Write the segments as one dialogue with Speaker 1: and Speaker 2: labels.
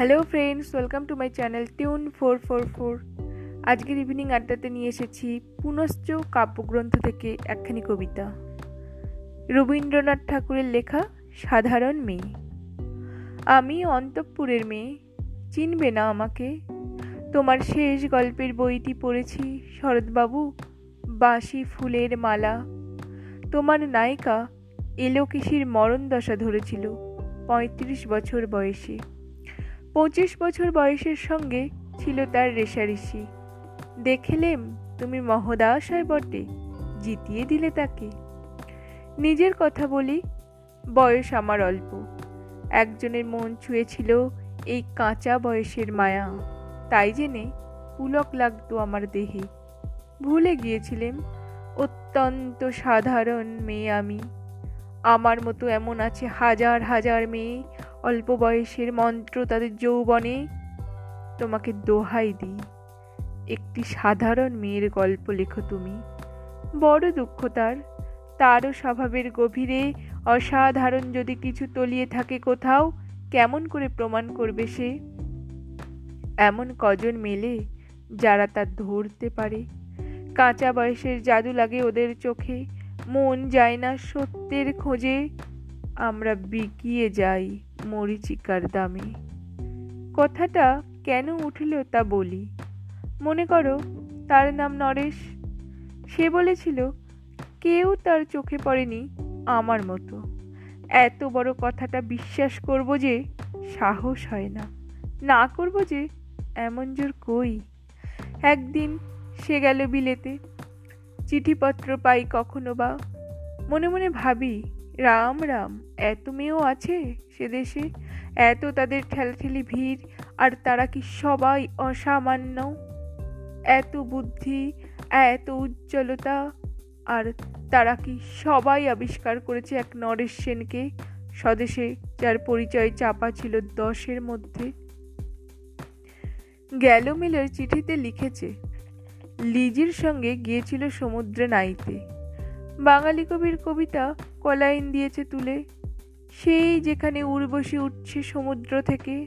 Speaker 1: Hello friends welcome to my channel tune four four four আজকের evening আড্ডাতে নিয়ে এসেছি পুনশ্চ কাব্যগ্রন্থ থেকে একখানি কবিতা। রবীন্দ্রনাথ ঠাকুরের লেখা সাধারণ মেয়ে। আমি অন্তঃপুরের মেয়ে, চিনবে না আমাকে। তোমার শেষ গল্পের বইটি পড়েছি শরৎবাবু বাসি ফুলের মালা। তোমার নায়িকা এলোকেশির মরণ দশা ধরেছিল পঁয়ত্রিশ বছর বয়সে। পঁচিশ বছর বয়সের সঙ্গে ছিল তার রেশারেশি দেখেলেম তুমি মহদাশয় বটে, জিতিয়ে দিলে তাকে। নিজের কথা বলি, বয়স আমার অল্প। একজনের মন ছুঁয়েছিল এই কাঁচা বয়সের মায়া। তাই জেনে পুলক লাগতো আমার দেহে। ভুলে গিয়েছিলেম, অত্যন্ত সাধারণ মেয়ে আমি। আমার মতো এমন আছে হাজার হাজার মেয়ে অল্প বয়সের মন্ত্র তাদের যৌবনে তোমাকে দোহাই দিই। একটি সাধারণ মেয়ের গল্প লেখো তুমি। বড় দুঃখ তার। তারও স্বভাবের গভীরে অসাধারণ যদি কিছু তলিয়ে থাকে কোথাও, কেমন করে প্রমাণ করবে সে? এমন কজন মেলে যারা তা ধরতে পারে? কাঁচা বয়সের জাদু লাগে ওদের চোখে। মন যায় না সত্যের খোঁজে। আমরা বিকিয়ে যাই। মরিচিকার দামে। কথাটা কেন উঠল তা বলি। মনে করো তার নাম নরেশ। সে বলেছিল, কেউ তার চোখে পড়েনি আমার মতো। এত বড় কথাটা বিশ্বাস করব যে সাহস হয় না। না করব যে এমন জোর কই? একদিন সে গেল বিলেতে। চিঠিপত্র পাই কখনো বা। মনে মনে ভাবি রাম রাম, এত মেয়েও আছে সে দেশে? এত তাদের ঠেলাঠেলি ভিড়, আর তারা কি সবাই অসামান্য? এত বুদ্ধি, এত উজ্জ্বলতা, আর তারা কি সবাই আবিষ্কার করেছে এক নরেশ সেনকে, স্বদেশে যার পরিচয় চাপা ছিল দশের মধ্যে? গ্যালোমেলের চিঠিতে লিখেছে, লিজির সঙ্গে গিয়েছিল সমুদ্রে নাইতে। বাঙালি কবির কবিতা কলাইন দিয়েছে তুলে। সেই যেখানে উর্বশী উঠছে সমুদ্র থেকে।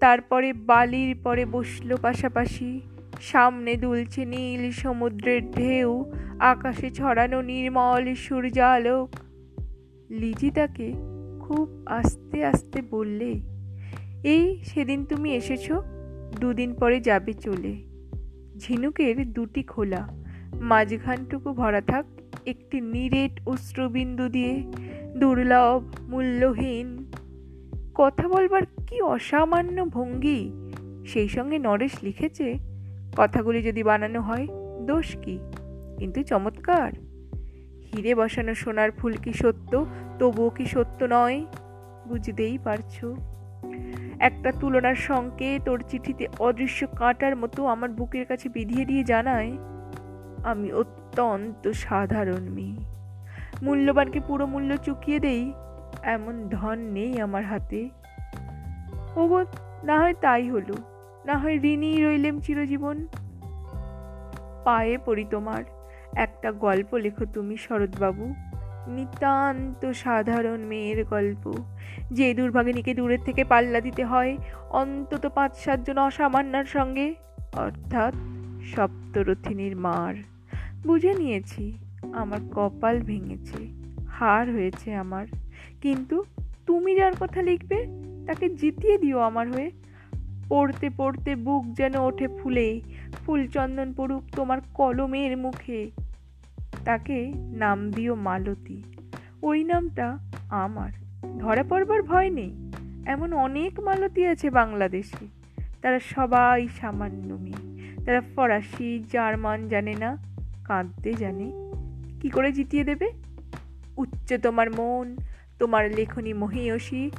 Speaker 1: তারপরে বালির পরে বসল পাশাপাশি। সামনে দুলছে নীল সমুদ্রের ঢেউ। আকাশে ছড়ানো নির্মল সূর্যালোক। লিজি তাকে খুব আস্তে আস্তে বললে, এই সেদিন তুমি এসেছ? দুদিন পরে যাবে চলে। ঝিনুকের দুটি খোলা। মাঝখানটুকু ভরা থাক। একটি নিরেট অশ্রুবিন্দু দিয়ে দুর্লভ, মূল্যহীন, কথা বলবার কি অসামান্য ভঙ্গি। সেই সঙ্গে নরেশ লিখেছে, কথাগুলি যদি বানানো হয়, দোষ কি? কিন্তু চমৎকার। হিরে বসানো সোনার ফুল কি সত্য? তবুও কি সত্য নয়? বুঝতেই পারছ। একটা তুলনার সঙ্গে তোর চিঠিতে অদৃশ্য কাঁটার মতো আমার বুকের কাছে বিধিয়ে দিয়ে জানায়, আমি অত্যন্ত সাধারণ মেয়ে। মূল্যবানকে পুরো মূল্য চুকিয়ে দেই, এমন ধন নেই আমার হাতে। ওগো, না হয় তাই হলো, না হয় ঋণী রইলেম চিরজীবন। পায়ে পড়ি তোমার, একটা গল্প লেখো তুমি শরৎবাবু। নিতান্ত সাধারণ মেয়ের গল্প। যে দুর্ভাগিনীকে দূরের থেকে পাল্লা দিতে হয়, অন্তত পাঁচ সাতজন অসামান্যার সঙ্গে। অর্থাৎ সপ্তরথিনীর মার। বুঝে নিয়েছি, আমার কপাল ভেঙেছে, হার হয়েছে আমার। কিন্তু তুমি যার কথা লিখবে, তাকে জিতিয়ে দিও আমার হয়ে। পড়তে পড়তে বুক যেন ওঠে ফুলে, ফুলচন্দন পড়ুক তোমার কলমের মুখে। তাকে নাম দিও মালতী, ওই নামটা আমার। ধরা পড়বার ভয় নেই, এমন অনেক মালতী আছে বাংলাদেশে। তারা সবাই সামান্য মেয়ে, তারা ফরাসি, জার্মান, জানে না। কাঁদতে জানে। কি করে জিতিয়ে দেবে? উচ্চ তোমার মন, তোমার লেখনী মহিয়সী।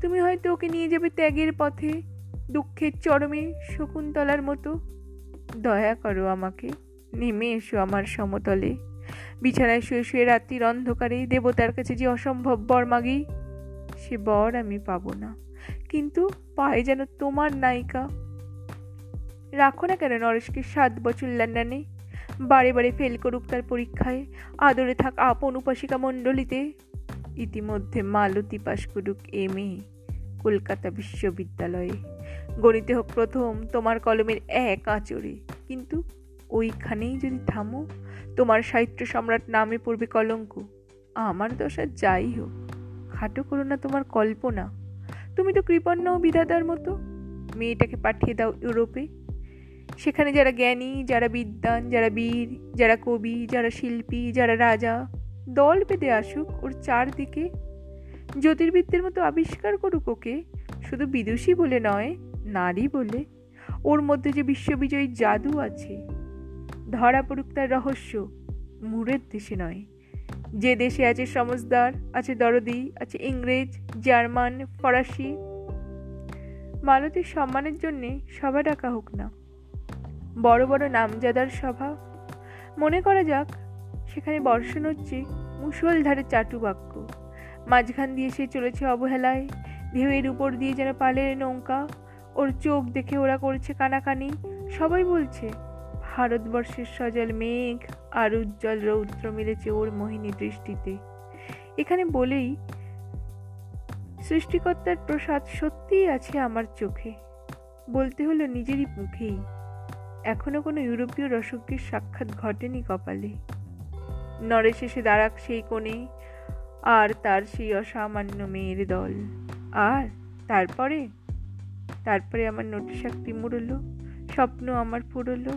Speaker 1: তুমি হয়তো ওকে নিয়ে যাবে ত্যাগের পথে, দুঃখের চরমে শকুন্তলার মতো। দয়া করো আমাকে, নেমে এসো আমার সমতলে। বিছানায় শুয়ে শুয়ে রাত্রির অন্ধকারে দেবতার কাছে যে অসম্ভব বর মাগি, সে বর আমি পাবো না। কিন্তু পায়ে যেন তোমার নায়িকা। রাখো না কেন নরেশকে সাত বছর লন্ডনে। বারে বারে ফেল করুক তার পরীক্ষায়। আদরে থাক আপন উপাসিকা মণ্ডলীতে। ইতিমধ্যে মালতী পাশ করুক এম এ কলকাতা বিশ্ববিদ্যালয়ে। গণিতে হোক প্রথম, তোমার কলমের এক আঁচড়ে। কিন্তু ওইখানেই যদি থামো, তোমার সাহিত্য সম্রাট নামে পড়বে কলঙ্ক। আমার দশা যাই হোক, খাটো করো না তোমার কল্পনা। তুমি তো কৃপণ্য বিধাতার মতো। মেয়েটাকে পাঠিয়ে দাও ইউরোপে। সেখানে যারা জ্ঞানী, যারা বিদ্বান, যারা বীর, যারা কবি, যারা শিল্পী, যারা রাজা, দল বেঁধে আসুক ওর চারদিকে। জ্যোতির্বিদদের মতো আবিষ্কার করুক ওকে। শুধু বিদুষী বলে নয়, নারী বলে। ওর মধ্যে যে বিশ্ববিজয়ী জাদু আছে, ধরা পড়ুক তার রহস্য, মুরের দেশে নয়। যে দেশে আছে সমজদার আছে দরদি, আছে ইংরেজ, জার্মান, ফরাসি। মালতীর সম্মানের জন্যে সভা ডাকা হোক না। বড় বড় নামজাদার সভা। মনে করা যাক, সেখানে বর্ষণ হচ্ছে মুসলধারে চাটু বাক্য মাঝখান দিয়ে সে চলেছে অবহেলায়, ঢেউয়ের উপর দিয়ে যেন পালের নৌকা, ওর চোখ দেখে ওরা করছে কানাকানি। সবাই বলছে, ভারতবর্ষের সজল মেঘ আর উজ্জ্বল রৌদ্র মিলেছে ওর মোহিনী দৃষ্টিতে। এখানে বলেই সৃষ্টিকর্তার প্রসাদ সত্যিই আছে আমার চোখে। বলতে হলো নিজেরই মুখেই। এখনও কোনো ইউরোপীয় রসজ্ঞের সাক্ষাৎ ঘটেনি কপালে। নরেশ এসে দাঁড়াক সেই কোণে, আর তার সেই অসামান্য মেয়ের দল। আর তারপরে? তারপরে আমার নোটিশ একটি মুড়লো, স্বপ্ন আমার পুরলো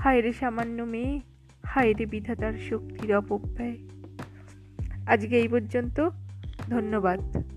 Speaker 1: হায় রে সামান্য মেয়ে, হায় রে বিধাতার শক্তির অপব্যয়। আজকে এই পর্যন্ত, ধন্যবাদ।